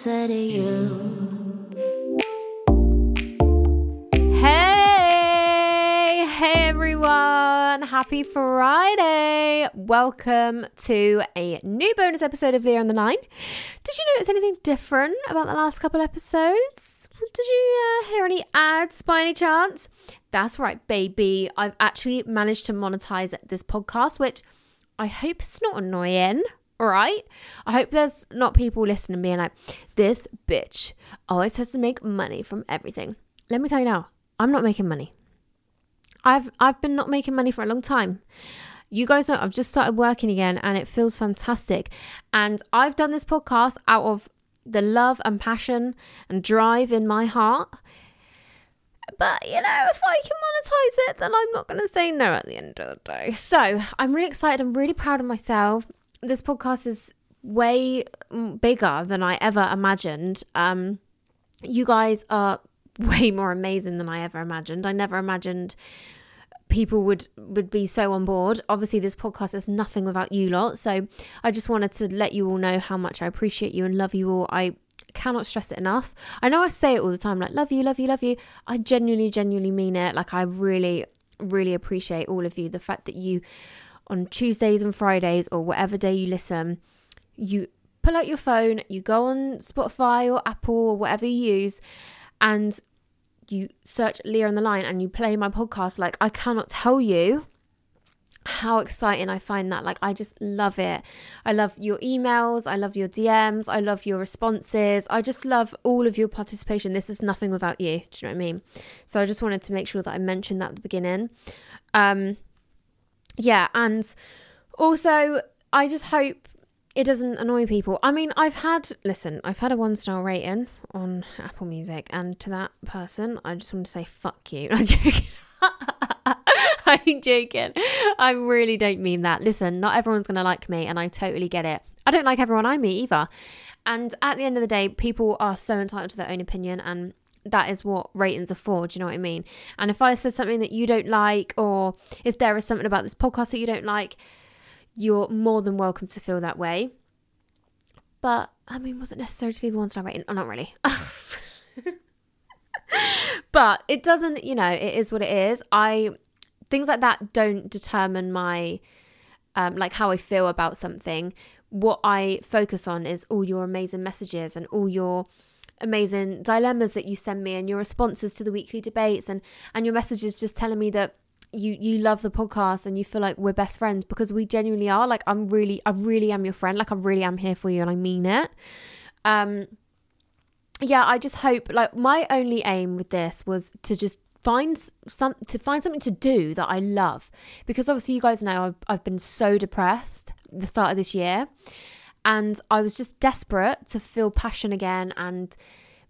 closer to you. Hey, hey everyone. Happy Friday. Welcome to a new bonus episode of Leah on the Line. Did you notice anything different about the last couple episodes? Did you uh, hear any ads by any chance? That's right, baby. I've actually managed to monetize this podcast, which I hope it's not annoying. All right. I hope there's not people listening being like, this bitch always has to make money from everything. Let me tell you now, I'm not making money. I've I've been not making money for a long time. You guys know I've just started working again and it feels fantastic. And I've done this podcast out of the love and passion and drive in my heart. But you know, if I can monetize it, then I'm not going to say no at the end of the day. So I'm really excited. I'm really proud of myself. This podcast is way bigger than I ever imagined. Um, you guys are way more amazing than I ever imagined. I never imagined people would would be so on board. Obviously, this podcast is nothing without you lot. So I just wanted to let you all know how much I appreciate you and love you all. I cannot stress it enough. I know I say it all the time, like love you, love you, love you. I genuinely, genuinely mean it. Like I really, really appreciate all of you. The fact that you on Tuesdays and Fridays or whatever day you listen, you pull out your phone, you go on Spotify or Apple or whatever you use, and you search Leah on the line and you play my podcast. Like I cannot tell you how exciting I find that. Like, I just love it. I love your emails. I love your DMs. I love your responses. I just love all of your participation. This is nothing without you. Do you know what I mean? So I just wanted to make sure that I mentioned that at the beginning. Um, yeah. And also, I just hope it doesn't annoy people. I mean, I've had, listen, I've had a one star rating on Apple Music, and to that person, I just want to say, fuck you. I'm joking. I'm joking. I really don't mean that. Listen, not everyone's to like me, and I totally get it. I don't like everyone I meet either. And at the end of the day, people are so entitled to their own opinion, and that is what ratings are for. Do you know what I mean? And if I said something that you don't like, or if there is something about this podcast that you don't like, you're more than welcome to feel that way. But I mean, was it necessary to leave a one star rating? Oh, not really. but it doesn't, you know, it is what it is. I things like that don't determine my um like how I feel about something. What I focus on is all your amazing messages and all your amazing dilemmas that you send me and your responses to the weekly debates and and your messages just telling me that you you love the podcast and you feel like we're best friends because we genuinely are. Like i'm really i really am your friend. Like i really am here for you and i mean it. Um yeah i just hope like my only aim with this was to just find some to find something to do that i love because obviously you guys know i've, I've been so depressed the start of this year and i was just desperate to feel passion again and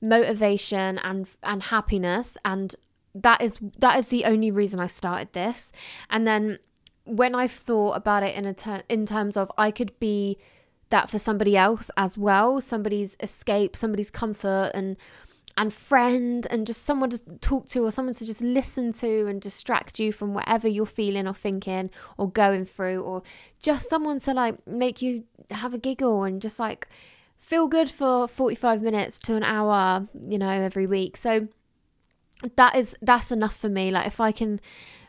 motivation and and happiness and that is that is the only reason I started this. And then when I've thought about it in a ter- in terms of I could be that for somebody else as well, somebody's escape, somebody's comfort and and friend and just someone to talk to or someone to just listen to and distract you from whatever you're feeling or thinking or going through or just someone to like make you have a giggle and just like feel good for 45 minutes to an hour, you know, every week. So that is that's enough for me. Like if I can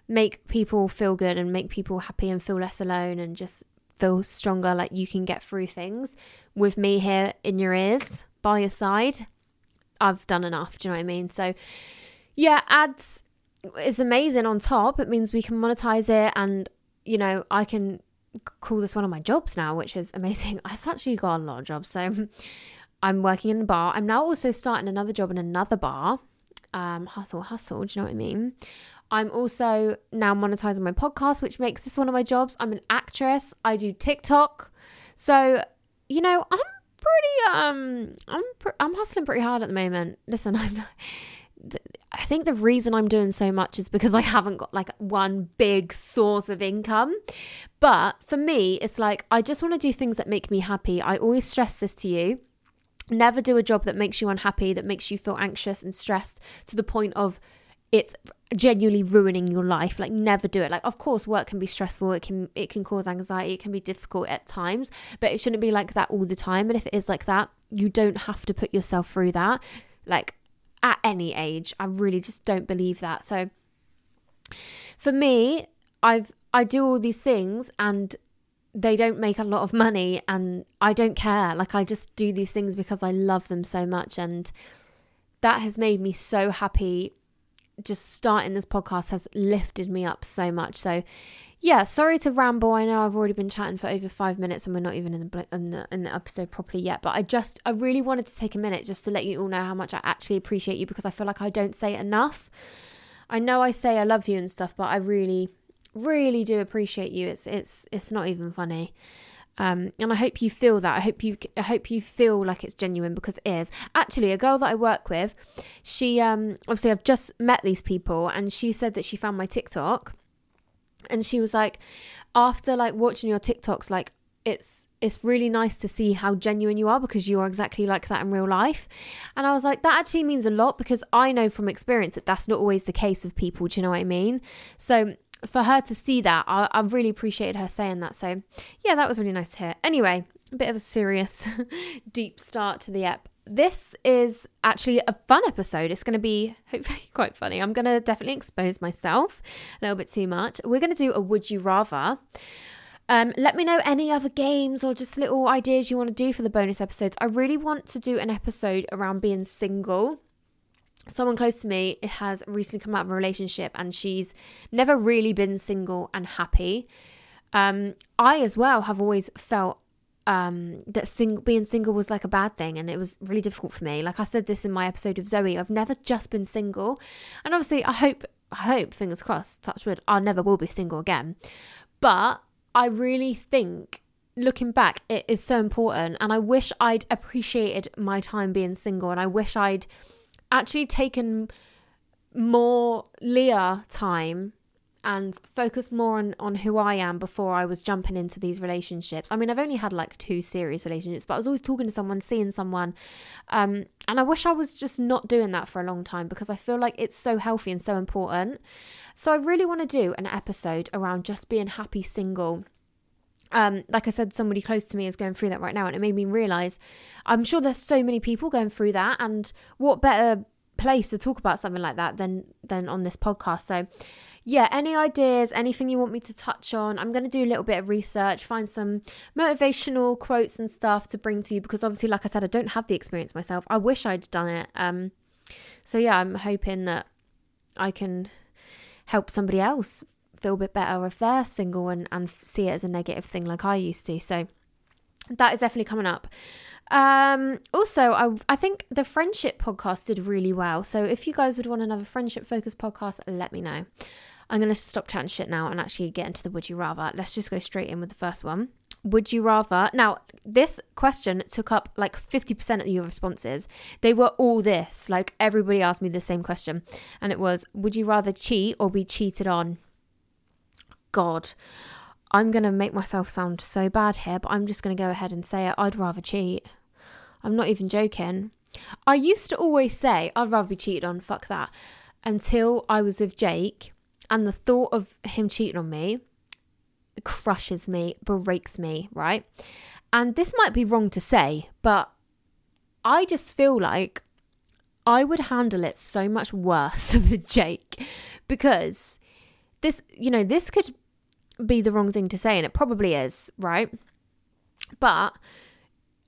make people feel good and make people happy and feel less alone and just feel stronger, like you can get through things with me here in your ears by your side, I've done enough. Do you know what I mean? So yeah, ads is amazing on top. It means we can monetize it and you know, I can call this one of my jobs now, which is amazing. I've actually got a lot of jobs. So I'm working in a bar. I'm now also starting another job in another bar. Um, hustle, hustle. Do you know what I mean? I'm also now monetizing my podcast, which makes this one of my jobs. I'm an actress. I do TikTok. So, you know, I'm pretty um I'm I'm hustling pretty hard at the moment. Listen, I'm I think the reason I'm doing so much is because I haven't got like one big source of income. But for me, it's like I just want to do things that make me happy. I always stress this to you. Never do a job that makes you unhappy, that makes you feel anxious and stressed to the point of it's genuinely ruining your life like never do it. Like of course work can be stressful it can it can cause anxiety it can be difficult at times but it shouldn't be like that all the time and if it is like that you don't have to put yourself through that like at any age. I really just don't believe that. So for me i've i do all these things and they don't make a lot of money and i don't care. Like i just do these things because i love them so much and that has made me so happy just starting this podcast has lifted me up so much. So, yeah, sorry to ramble. I know I've already been chatting for over five minutes and we're not even in the, in the, in the episode properly yet. But I just, I really wanted to take a minute just to let you all know how much I actually appreciate you because I feel like I don't say enough. I know I say I love you and stuff, but I really, really do appreciate you. It's, it's, it's not even funny. Um, and I hope you feel that. I hope you I hope you feel like it's genuine because it is. Actually, a girl that I work with, she um obviously I've just met these people and she said that she found my TikTok and she was like after like watching your TikToks like it's it's really nice to see how genuine you are because you are exactly like that in real life. And I was like, that actually means a lot because I know from experience that that's not always the case with people. Do you know what I mean? So for her to see that, I, I really appreciated her saying that. So, yeah, that was really nice to hear. Anyway, a bit of a serious, deep start to the ep. This is actually a fun episode. It's going to be hopefully quite funny. I'm going to definitely expose myself a little bit too much. We're going to do a Would You Rather. Um, let me know any other games or just little ideas you want to do for the bonus episodes. I really want to do an episode around being single someone close to me has recently come out of a relationship and she's never really been single and happy. Um, I as well have always felt um, that sing- being single was like a bad thing and it was really difficult for me. Like I said this in my episode of Zoe, I've never just been single. And obviously I hope I hope, fingers crossed, touch wood, I never will be single again. But I really think looking back, it is so important. And I wish I'd appreciated my time being single and I wish I'd actually taken more Leah time and focused more on, on who I am before I was jumping into these relationships. I mean, I've only had like two serious relationships, but I was always talking to someone, seeing someone. Um, and I wish I was just not doing that for a long time because I feel like it's so healthy and so important. So I really want to do an episode around just being happy single um, like I said, somebody close to me is going through that right now, and it made me realize I'm sure there's so many people going through that, and what better place to talk about something like that than than on this podcast. So, yeah, any ideas, anything you want me to touch on, I'm going to do a little bit of research, find some motivational quotes and stuff to bring to you because obviously, like I said, I don't have the experience myself. I wish I'd done it. Um, so yeah, I'm hoping that I can help somebody else feel a bit better if they're single and, and see it as a negative thing like I used to. So that is definitely coming up. Um, also, I, I think the friendship podcast did really well. So if you guys would want another friendship focused podcast, let me know. I'm going to stop chatting shit now and actually get into the would you rather. Let's just go straight in with the first one. Would you rather? Now, this question took up like 50% of your responses. They were all this. Like everybody asked me the same question. And it was, would you rather cheat or be cheated on? God, I'm going to make myself sound so bad here, but I'm just going to go ahead and say it. I'd rather cheat. I'm not even joking. I used to always say, I'd rather be cheated on, fuck that, until I was with Jake, and the thought of him cheating on me crushes me, breaks me, right? And this might be wrong to say, but I just feel like I would handle it so much worse than Jake because this, you know, this could be the wrong thing to say, and it probably is, right? But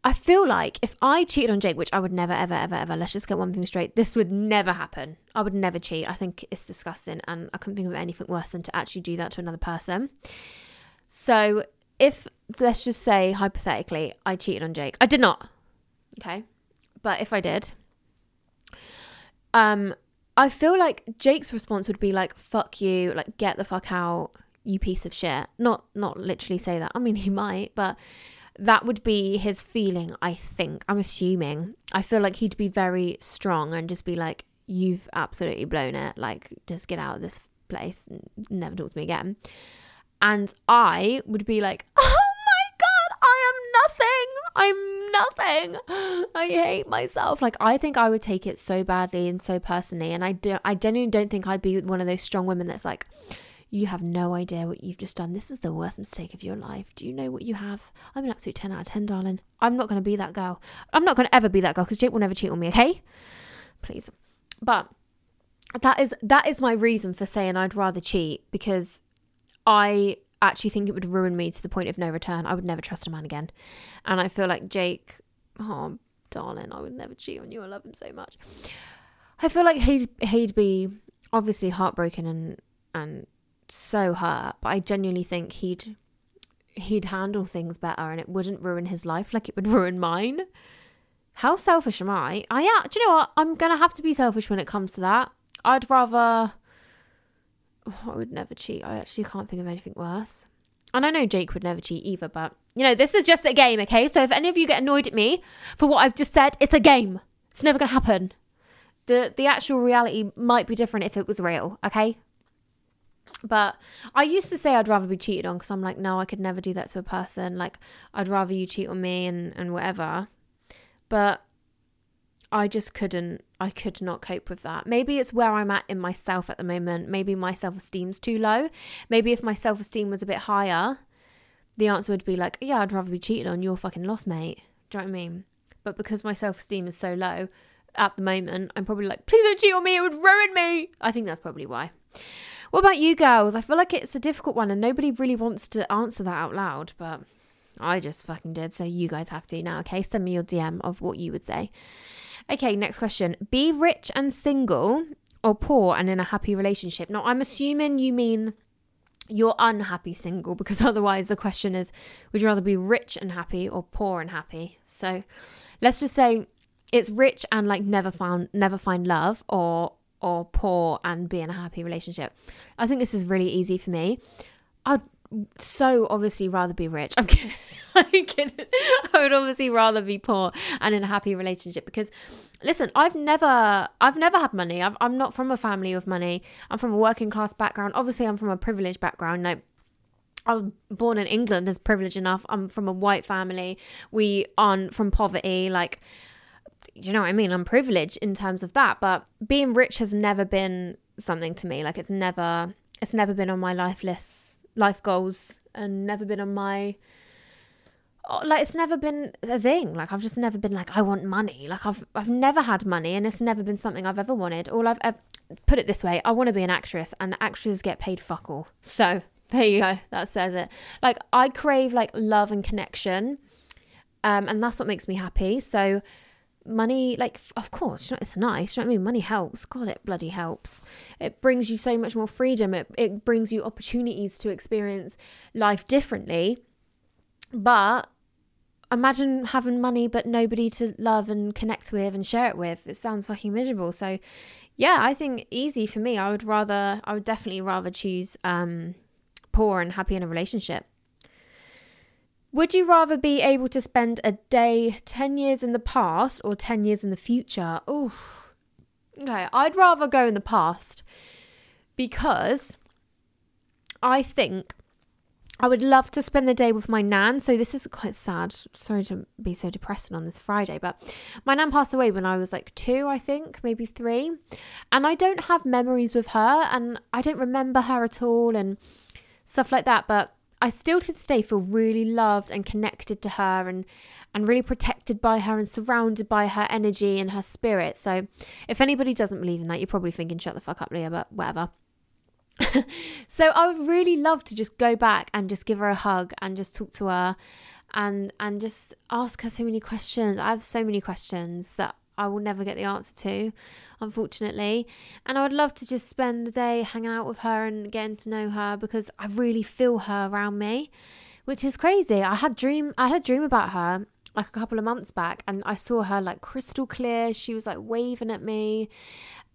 I feel like if I cheated on Jake, which I would never, ever, ever, ever, let's just get one thing straight, this would never happen. I would never cheat. I think it's disgusting, and I couldn't think of anything worse than to actually do that to another person. So if, let's just say, hypothetically, I cheated on Jake, I did not. Okay. But if I did, um, I feel like Jake's response would be like, fuck you, like, get the fuck out, you piece of shit. Not, not literally say that. I mean, he might, but that would be his feeling, I think. I'm assuming. I feel like he'd be very strong and just be like, you've absolutely blown it. Like, just get out of this place never talk to me again. And I would be like, oh my God, I am nothing. I'm nothing. I hate myself. Like I think I would take it so badly and so personally, and I do. I genuinely don't think I'd be one of those strong women that's like, you have no idea what you've just done. This is the worst mistake of your life. Do you know what you have? I'm an absolute 10 out of 10, darling. I'm not going to be that girl. I'm not going to ever be that girl because Jake will never cheat on me, okay? Please. But that is that is my reason for saying I'd rather cheat because I actually think it would ruin me to the point of no return. I would never trust a man again. And I feel like Jake, oh darling, I would never cheat on you. I love him so much. I feel like he'd he'd be obviously heartbroken and and so hurt, but I genuinely think he'd he'd handle things better and it wouldn't ruin his life like it would ruin mine. How selfish am I? I yeah, do you know what? I'm gonna have to be selfish when it comes to that. I'd rather oh, I would never cheat. I actually can't think of anything worse. And I know Jake would never cheat either, but you know, this is just a game, okay? So if any of you get annoyed at me for what I've just said, it's a game. It's never gonna happen. The the actual reality might be different if it was real, okay? But I used to say I'd rather be cheated on because I'm like, no, I could never do that to a person. Like, I'd rather you cheat on me and, and whatever. But I just couldn't, I could not cope with that. Maybe it's where I'm at in myself at the moment. Maybe my self esteem's too low. Maybe if my self esteem was a bit higher, the answer would be like, yeah, I'd rather be cheated on. You're fucking lost, mate. Do you know what I mean? But because my self esteem is so low at the moment, I'm probably like, please don't cheat on me. It would ruin me. I think that's probably why. What about you girls? I feel like it's a difficult one and nobody really wants to answer that out loud, but I just fucking did. So you guys have to now, okay? Send me your DM of what you would say. Okay, next question. Be rich and single or poor and in a happy relationship. Now, I'm assuming you mean you're unhappy single because otherwise the question is would you rather be rich and happy or poor and happy? So let's just say it's rich and like never found never find love or or poor and be in a happy relationship. I think this is really easy for me. I'd so obviously rather be rich. I'm kidding. I'm kidding. I would obviously rather be poor and in a happy relationship because listen, I've never I've never had money. i am not from a family of money. I'm from a working class background. Obviously, I'm from a privileged background. Like I was born in England as privileged enough. I'm from a white family. We aren't from poverty. Like you know what I mean? I'm privileged in terms of that, but being rich has never been something to me. Like it's never it's never been on my life list, life goals, and never been on my oh, like it's never been a thing. Like I've just never been like I want money. Like I've I've never had money, and it's never been something I've ever wanted. All I've ever, put it this way: I want to be an actress, and actresses get paid fuck all. So there you go. That says it. Like I crave like love and connection, um, and that's what makes me happy. So money like of course it's nice you know what i mean? Money helps god it bloody helps. It brings you so much more freedom. It, it brings you opportunities to experience life differently. But imagine having money but nobody to love and connect with and share it with. It sounds fucking miserable. So yeah i think easy for me. I would rather i would definitely rather choose um poor and happy in a relationship would you rather be able to spend a day 10 years in the past or 10 years in the future? Oh, okay. I'd rather go in the past because I think I would love to spend the day with my nan. So this is quite sad. Sorry to be so depressing on this Friday, but my nan passed away when I was like two, I think, maybe three. And I don't have memories with her and I don't remember her at all and stuff like that. But I still to this day feel really loved and connected to her and and really protected by her and surrounded by her energy and her spirit. So, if anybody doesn't believe in that, you're probably thinking, shut the fuck up, Leah, but whatever. so, I would really love to just go back and just give her a hug and just talk to her and and just ask her so many questions. I have so many questions that I will never get the answer to, unfortunately. And I would love to just spend the day hanging out with her and getting to know her because I really feel her around me, which is crazy. I had dream I had a dream about her like a couple of months back and I saw her like crystal clear. She was like waving at me.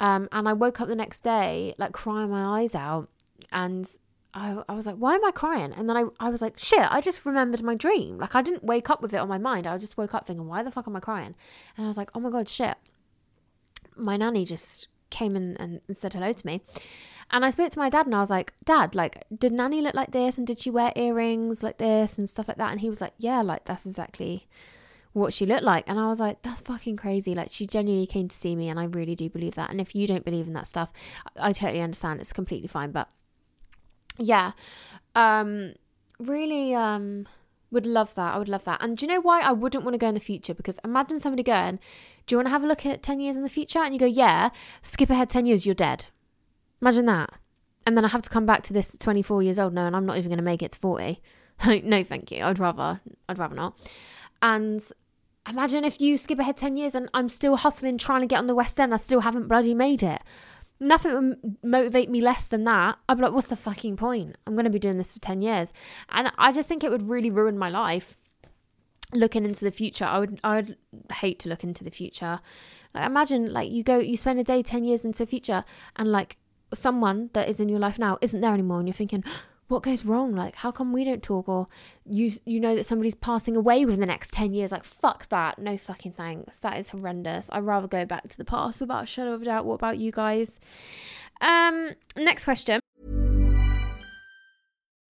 Um, and I woke up the next day like crying my eyes out and I, I was like, why am I crying? And then I, I was like, shit, I just remembered my dream. Like, I didn't wake up with it on my mind. I just woke up thinking, why the fuck am I crying? And I was like, oh my God, shit. My nanny just came in and, said hello to me. And I spoke to my dad and I was like, Dad, like, did Nanny look like this? And did she wear earrings like this and stuff like that? And he was like, Yeah, like, that's exactly what she looked like. And I was like, That's fucking crazy. Like, she genuinely came to see me. And I really do believe that. And if you don't believe in that stuff, I, I totally understand. It's completely fine. But yeah. Um really um would love that. I would love that. And do you know why i wouldn't want to go in the future? Because imagine somebody going do you want to have a look at 10 years in the future? And you go yeah skip ahead 10 years you're dead. Imagine that. And then i have to come back to this 24 years old no and i'm not even going to make it to 40 no thank you. I'd rather i'd rather not. And imagine if you skip ahead 10 years and i'm still hustling trying to get on the west end i still haven't bloody made it nothing would motivate me less than that. I'd be like, what's the fucking point? I'm going to be doing this for 10 years. And I just think it would really ruin my life looking into the future. I would, I would hate to look into the future. Like, imagine, like, you go, you spend a day 10 years into the future and, like, someone that is in your life now isn't there anymore. And you're thinking, what goes wrong? Like, how come we don't talk? Or you you know that somebody's passing away within the next 10 years. Like, fuck that. No fucking thanks. That is horrendous. I'd rather go back to the past without a shadow of a doubt. What about you guys? Um, next question.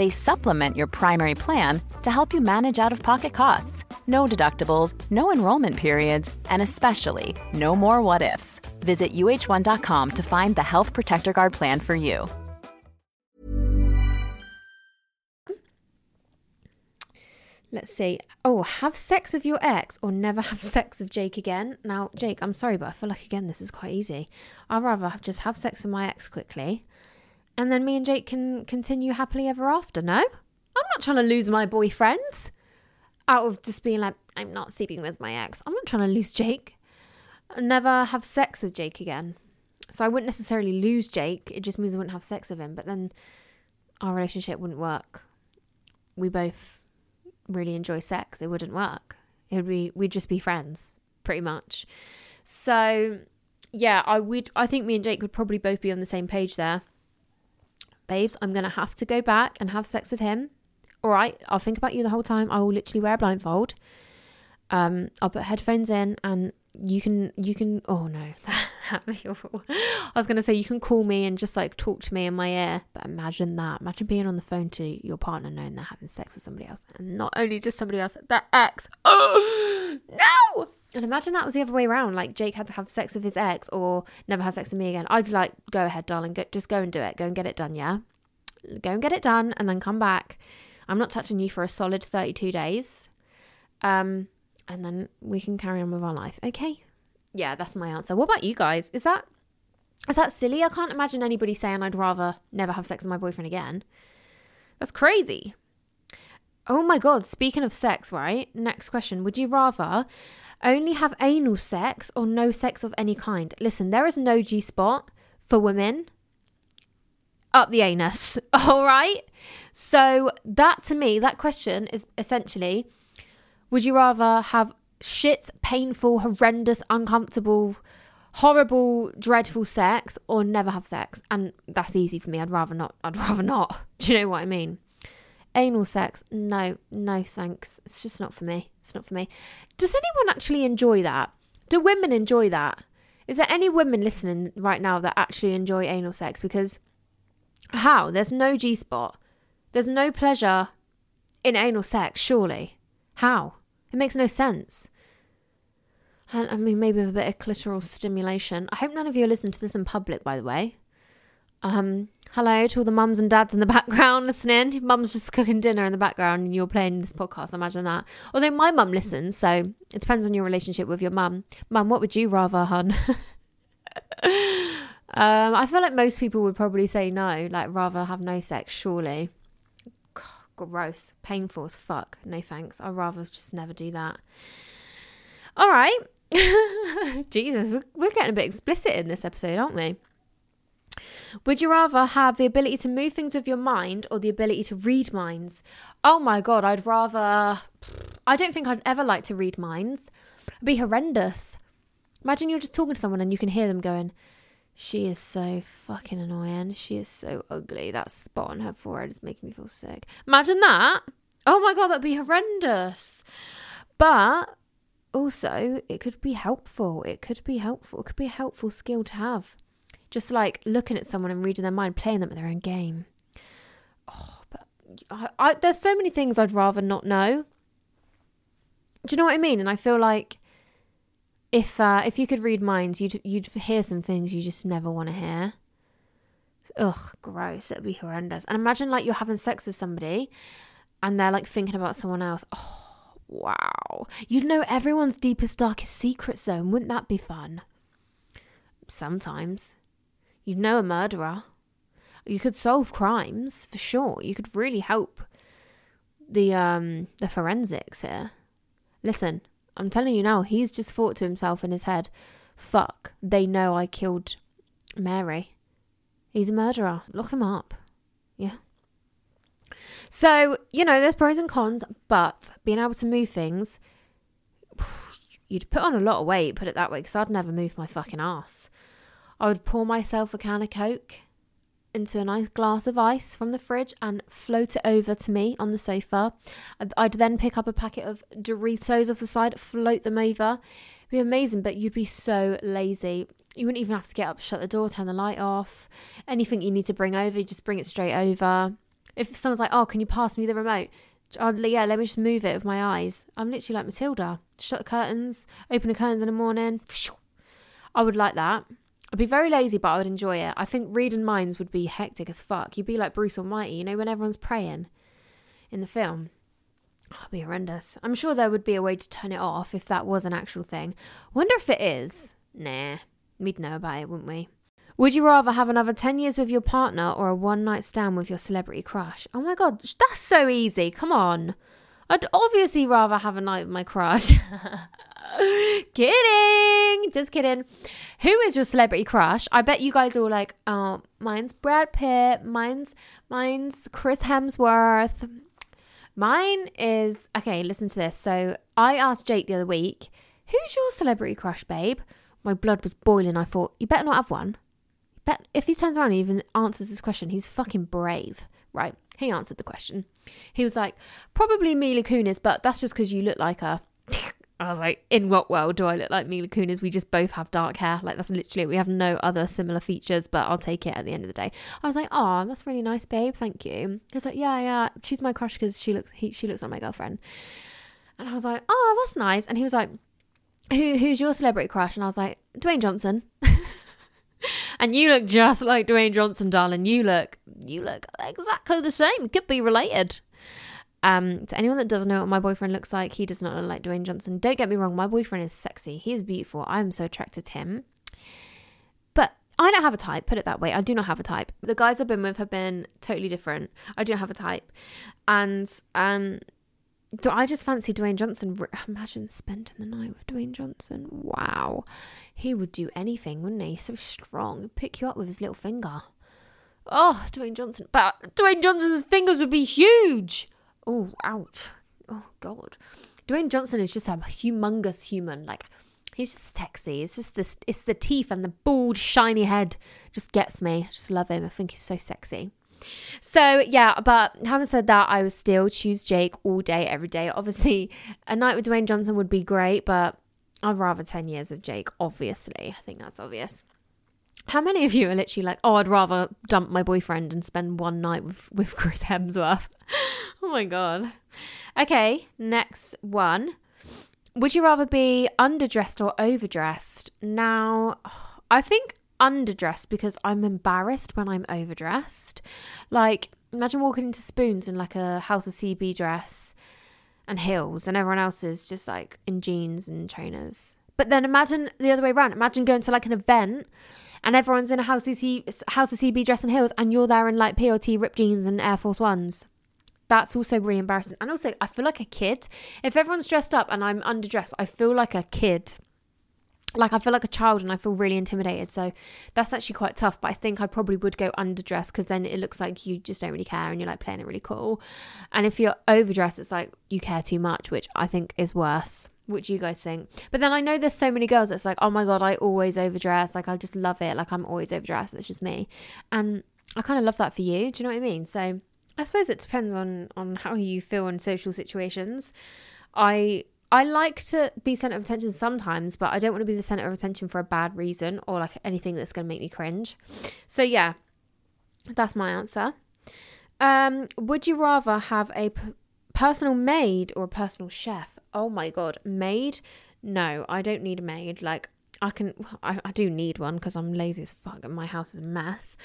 They supplement your primary plan to help you manage out of pocket costs. No deductibles, no enrollment periods, and especially no more what ifs. Visit uhone.com to find the Health Protector Guard plan for you. Let's see. Oh, have sex with your ex or never have sex with Jake again. Now, Jake, I'm sorry, but I feel like again this is quite easy. I'd rather just have sex with my ex quickly, and then me and Jake can continue happily ever after. No, I'm not trying to lose my boyfriends out of just being like I'm not sleeping with my ex. I'm not trying to lose Jake. Never have sex with Jake again. So I wouldn't necessarily lose Jake. It just means I wouldn't have sex with him. But then our relationship wouldn't work. We both really enjoy sex, it wouldn't work. It would be we'd just be friends, pretty much. So yeah, I would I think me and Jake would probably both be on the same page there. Babes, I'm gonna have to go back and have sex with him. All right, I'll think about you the whole time. I will literally wear a blindfold. Um, I'll put headphones in, and you can you can. Oh no, awful. I was gonna say you can call me and just like talk to me in my ear, but imagine that. Imagine being on the phone to your partner knowing they're having sex with somebody else, and not only just somebody else, their ex. Oh no! And imagine that was the other way around. Like Jake had to have sex with his ex, or never have sex with me again. I'd be like, go ahead, darling, go, just go and do it. Go and get it done, yeah. Go and get it done, and then come back I'm not touching you for a solid 32 days. Um, and then we can carry on with our life. Okay. Yeah, that's my answer. What about you guys? Is that is that silly? I can't imagine anybody saying I'd rather never have sex with my boyfriend again. That's crazy. Oh my god, speaking of sex, right? Next question. Would you rather only have anal sex or no sex of any kind? Listen, there is no G spot for women up the anus. All right. So, that to me, that question is essentially would you rather have shit, painful, horrendous, uncomfortable, horrible, dreadful sex or never have sex? And that's easy for me. I'd rather not. I'd rather not. Do you know what I mean? Anal sex, no, no thanks. It's just not for me. It's not for me. Does anyone actually enjoy that? Do women enjoy that? Is there any women listening right now that actually enjoy anal sex? Because how? There's no G spot. There's no pleasure in anal sex, surely. How? It makes no sense. And I mean, maybe with a bit of clitoral stimulation. I hope none of you listen to this in public, by the way. Um, hello to all the mums and dads in the background listening. Mum's just cooking dinner in the background and you're playing this podcast. Imagine that. Although my mum listens, so it depends on your relationship with your mum. Mum, what would you rather, hun? Um, I feel like most people would probably say no, like rather have no sex, surely. Gross. Painful as fuck. No thanks. I'd rather just never do that. All right. Jesus, we're, we're getting a bit explicit in this episode, aren't we? Would you rather have the ability to move things with your mind or the ability to read minds? Oh my god, I'd rather. I don't think I'd ever like to read minds. It'd be horrendous. Imagine you're just talking to someone and you can hear them going, she is so fucking annoying. She is so ugly. That spot on her forehead is making me feel sick. Imagine that. Oh my god, that'd be horrendous. But also, it could be helpful. It could be helpful. It could be a helpful skill to have. Just like looking at someone and reading their mind, playing them at their own game. Oh, but I, I, there's so many things I'd rather not know. Do you know what I mean? And I feel like if uh, if you could read minds, you'd you'd hear some things you just never want to hear. Ugh, gross. It'd be horrendous. And imagine like you're having sex with somebody, and they're like thinking about someone else. Oh, wow. You'd know everyone's deepest, darkest secret zone. Wouldn't that be fun? Sometimes. You'd know a murderer. You could solve crimes for sure. You could really help the um the forensics here. Listen, I'm telling you now, he's just thought to himself in his head, fuck, they know I killed Mary. He's a murderer. Lock him up. Yeah. So, you know, there's pros and cons, but being able to move things, you'd put on a lot of weight, put it that way, because I'd never move my fucking ass. I would pour myself a can of Coke into a nice glass of ice from the fridge and float it over to me on the sofa. I'd, then pick up a packet of Doritos off the side, float them over. It'd be amazing, but you'd be so lazy. You wouldn't even have to get up, shut the door, turn the light off. Anything you need to bring over, you just bring it straight over. If someone's like, "Oh, can you pass me the remote?" Oh, yeah, let me just move it with my eyes. I'm literally like Matilda. Shut the curtains, open the curtains in the morning. I would like that. I'd be very lazy, but I would enjoy it. I think reading minds would be hectic as fuck. You'd be like Bruce Almighty, you know, when everyone's praying in the film. Oh, it'd be horrendous. I'm sure there would be a way to turn it off if that was an actual thing. Wonder if it is. Nah, we'd know about it, wouldn't we? Would you rather have another 10 years with your partner or a one night stand with your celebrity crush? Oh my god, that's so easy. Come on. I'd obviously rather have a night with my crush. kidding. Just kidding. Who is your celebrity crush? I bet you guys all like, oh, mine's Brad Pitt. Mine's mine's Chris Hemsworth. Mine is okay, listen to this. So I asked Jake the other week, who's your celebrity crush, babe? My blood was boiling. I thought, you better not have one. Bet if he turns around and even answers this question, he's fucking brave. Right. He answered the question. He was like, probably Mila Kunis, but that's just because you look like her. I was like, in what world do I look like Mila Kunis? We just both have dark hair. Like, that's literally. We have no other similar features, but I'll take it at the end of the day. I was like, oh, that's really nice, babe. Thank you. He was like, yeah, yeah. She's my crush because she looks, he, she looks like my girlfriend. And I was like, oh, that's nice. And he was like, Who, who's your celebrity crush? And I was like, Dwayne Johnson. and you look just like Dwayne Johnson, darling. You look, you look exactly the same. Could be related. Um, to anyone that doesn't know what my boyfriend looks like, he does not look like Dwayne Johnson. Don't get me wrong, my boyfriend is sexy. He is beautiful. I'm so attracted to him. But I don't have a type, put it that way. I do not have a type. The guys I've been with have been totally different. I don't have a type. And um do I just fancy Dwayne Johnson. Imagine spending the night with Dwayne Johnson. Wow. He would do anything, wouldn't he? So strong. He'd pick you up with his little finger. Oh, Dwayne Johnson. But Dwayne Johnson's fingers would be huge. Oh, ouch. Oh, God. Dwayne Johnson is just a humongous human. Like, he's just sexy. It's just this, it's the teeth and the bald, shiny head just gets me. I just love him. I think he's so sexy. So yeah, but having said that, I would still choose Jake all day, every day. Obviously, a night with Dwayne Johnson would be great, but I'd rather 10 years with Jake, obviously. I think that's obvious. How many of you are literally like, oh, I'd rather dump my boyfriend and spend one night with, with Chris Hemsworth? oh my God. Okay, next one. Would you rather be underdressed or overdressed? Now, I think underdressed because I'm embarrassed when I'm overdressed. Like, imagine walking into Spoons in like a House of CB dress and heels, and everyone else is just like in jeans and trainers. But then imagine the other way around. Imagine going to like an event and everyone's in a House of, C- House of CB dress and heels, and you're there in like PLT ripped jeans and Air Force Ones. That's also really embarrassing. And also, I feel like a kid. If everyone's dressed up and I'm underdressed, I feel like a kid like I feel like a child and I feel really intimidated. So that's actually quite tough. But I think I probably would go underdressed because then it looks like you just don't really care and you're like playing it really cool. And if you're overdressed, it's like you care too much, which I think is worse. What do you guys think? But then I know there's so many girls that's like, oh my god, I always overdress. Like I just love it. Like I'm always overdressed. It's just me, and I kind of love that for you. Do you know what I mean? So I suppose it depends on on how you feel in social situations. I I like to be center of attention sometimes, but I don't want to be the center of attention for a bad reason or like anything that's going to make me cringe. So yeah, that's my answer. Um, would you rather have a p- personal maid or a personal chef? Oh my god, maid? No, I don't need a maid. Like I can, I, I do need one because I'm lazy as fuck and my house is a mess.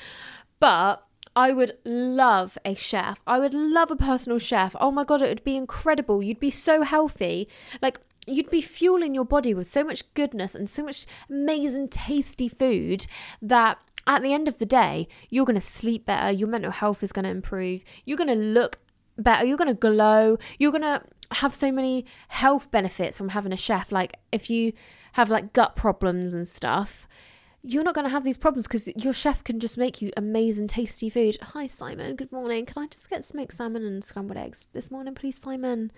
But I would love a chef. I would love a personal chef. Oh my God, it would be incredible. You'd be so healthy. Like, you'd be fueling your body with so much goodness and so much amazing, tasty food that at the end of the day, you're going to sleep better. Your mental health is going to improve. You're going to look better. You're going to glow. You're going to have so many health benefits from having a chef. Like, if you have like gut problems and stuff, you're not going to have these problems because your chef can just make you amazing, tasty food. Hi, Simon. Good morning. Can I just get smoked salmon and scrambled eggs this morning, please, Simon?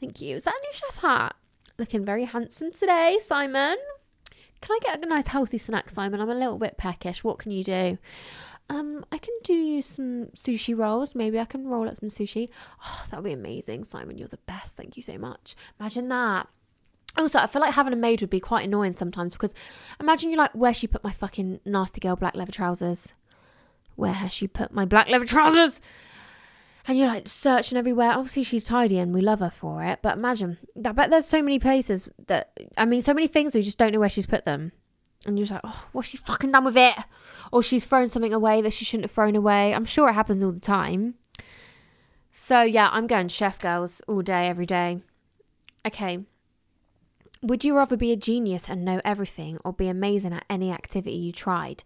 Thank you. Is that a new chef hat? Looking very handsome today, Simon. Can I get a nice healthy snack, Simon? I'm a little bit peckish. What can you do? Um, I can do you some sushi rolls. Maybe I can roll up some sushi. Oh, that would be amazing, Simon. You're the best. Thank you so much. Imagine that. Also, I feel like having a maid would be quite annoying sometimes because imagine you like, where she put my fucking nasty girl black leather trousers? Where has she put my black leather trousers? And you're like searching everywhere. Obviously, she's tidy and we love her for it. But imagine, I bet there's so many places that, I mean, so many things we just don't know where she's put them. And you're just like, oh, what's she fucking done with it? Or she's thrown something away that she shouldn't have thrown away. I'm sure it happens all the time. So, yeah, I'm going chef girls all day, every day. Okay, would you rather be a genius and know everything or be amazing at any activity you tried?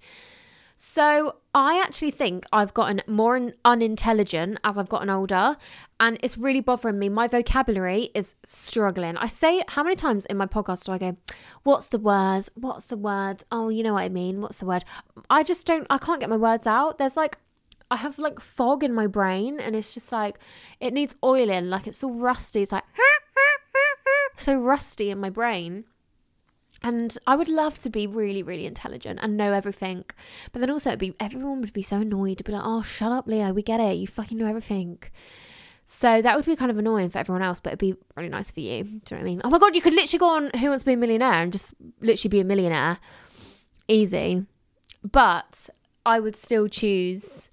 So, I actually think I've gotten more unintelligent as I've gotten older, and it's really bothering me. My vocabulary is struggling. I say, how many times in my podcast do I go, What's the word? What's the word? Oh, you know what I mean. What's the word? I just don't, I can't get my words out. There's like, I have like fog in my brain, and it's just like, it needs oiling. Like, it's all rusty. It's like, so rusty in my brain. And I would love to be really, really intelligent and know everything. But then also, it'd be everyone would be so annoyed to be like, oh, shut up, Leah. We get it. You fucking know everything. So that would be kind of annoying for everyone else, but it'd be really nice for you. Do you know what I mean? Oh my God, you could literally go on Who Wants to Be a Millionaire and just literally be a millionaire. Easy. But I would still choose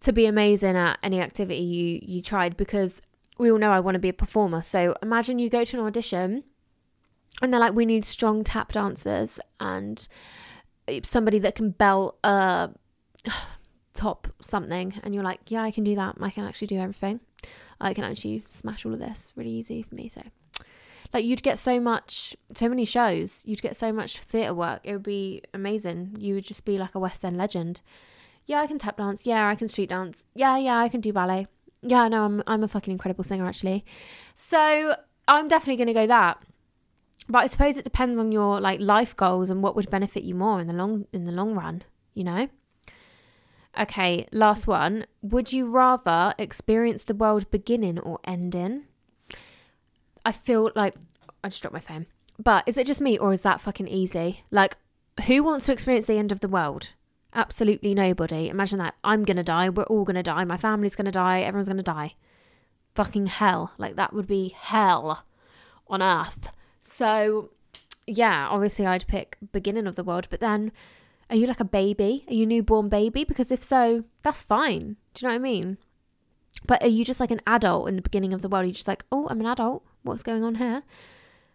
to be amazing at any activity you, you tried because we all know I want to be a performer. So imagine you go to an audition and they're like, we need strong tap dancers and somebody that can belt a top something. And you're like, yeah, I can do that. I can actually do everything. I can actually smash all of this really easy for me. So, like, you'd get so much, so many shows. You'd get so much theatre work. It would be amazing. You would just be like a West End legend. Yeah, I can tap dance. Yeah, I can street dance. Yeah, yeah, I can do ballet. Yeah, no, I'm I'm a fucking incredible singer actually. So I'm definitely gonna go that. But I suppose it depends on your like life goals and what would benefit you more in the long in the long run, you know? Okay, last one. Would you rather experience the world beginning or ending? I feel like I just dropped my phone. But is it just me or is that fucking easy? Like, who wants to experience the end of the world? Absolutely nobody. Imagine that. I'm gonna die. We're all gonna die. My family's gonna die. Everyone's gonna die. Fucking hell. Like, that would be hell on earth. So, yeah, obviously I'd pick beginning of the world, but then are you like a baby? Are you newborn baby? Because if so, that's fine. Do you know what I mean? But are you just like an adult in the beginning of the world? You're you just like, oh, I'm an adult. What's going on here?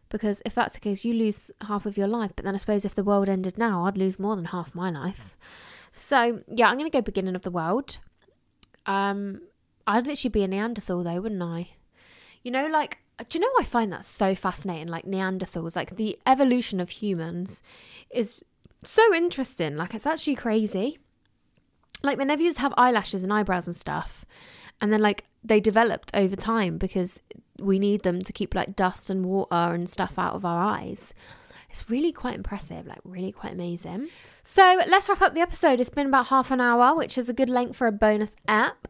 Because if that's the case, you lose half of your life. But then I suppose if the world ended now, I'd lose more than half my life. So yeah, I'm gonna go beginning of the world. Um, I'd literally be a Neanderthal though, wouldn't I? You know, like do you know I find that so fascinating? Like Neanderthals, like the evolution of humans is so interesting. Like it's actually crazy. Like they never used to have eyelashes and eyebrows and stuff. And then like they developed over time because we need them to keep like dust and water and stuff out of our eyes. It's really quite impressive, like really quite amazing. So let's wrap up the episode. It's been about half an hour, which is a good length for a bonus app.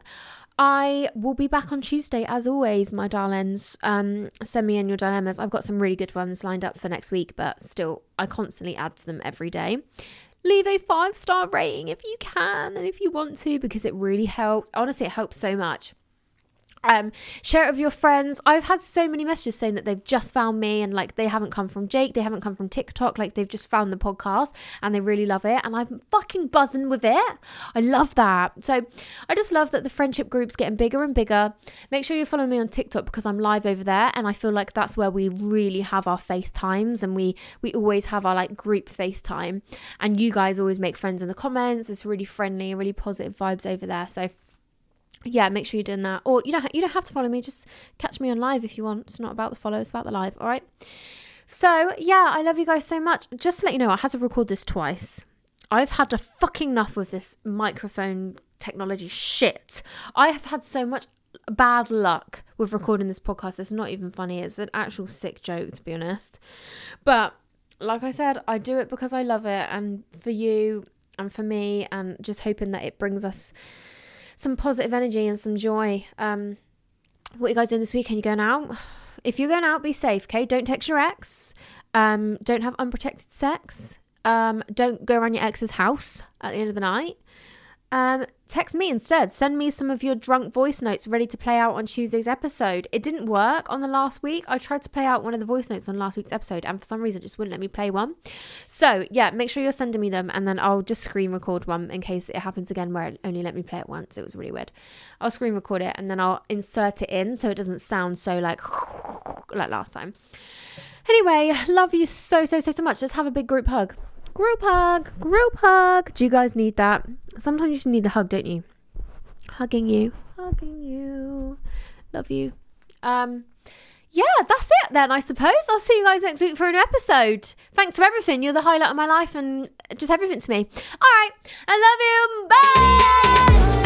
I will be back on Tuesday as always, my darlings. Um, send me in your dilemmas. I've got some really good ones lined up for next week, but still, I constantly add to them every day. Leave a five star rating if you can and if you want to, because it really helps. Honestly, it helps so much. Um, share it with your friends. I've had so many messages saying that they've just found me and like they haven't come from Jake, they haven't come from TikTok, like they've just found the podcast and they really love it. And I'm fucking buzzing with it. I love that. So I just love that the friendship group's getting bigger and bigger. Make sure you follow me on TikTok because I'm live over there and I feel like that's where we really have our FaceTimes and we we always have our like group FaceTime. And you guys always make friends in the comments. It's really friendly, really positive vibes over there. So yeah, make sure you're doing that. Or you don't you don't have to follow me. Just catch me on live if you want. It's not about the follow. It's about the live. All right. So yeah, I love you guys so much. Just to let you know, I had to record this twice. I've had a fucking enough with this microphone technology shit. I have had so much bad luck with recording this podcast. It's not even funny. It's an actual sick joke, to be honest. But like I said, I do it because I love it and for you and for me, and just hoping that it brings us some positive energy and some joy. Um, what are you guys doing this weekend? You going out? If you're going out, be safe, okay? Don't text your ex. Um, don't have unprotected sex. Um, don't go around your ex's house at the end of the night. Um, text me instead. Send me some of your drunk voice notes ready to play out on Tuesday's episode. It didn't work on the last week. I tried to play out one of the voice notes on last week's episode, and for some reason, it just wouldn't let me play one. So, yeah, make sure you're sending me them, and then I'll just screen record one in case it happens again where it only let me play it once. It was really weird. I'll screen record it, and then I'll insert it in so it doesn't sound so like like last time. Anyway, love you so, so, so, so much. Let's have a big group hug. Group hug, group hug. Do you guys need that? Sometimes you just need a hug, don't you? Hugging you, hugging you. Love you. Um, yeah, that's it then, I suppose. I'll see you guys next week for an episode. Thanks for everything. You're the highlight of my life and just everything to me. All right. I love you. Bye.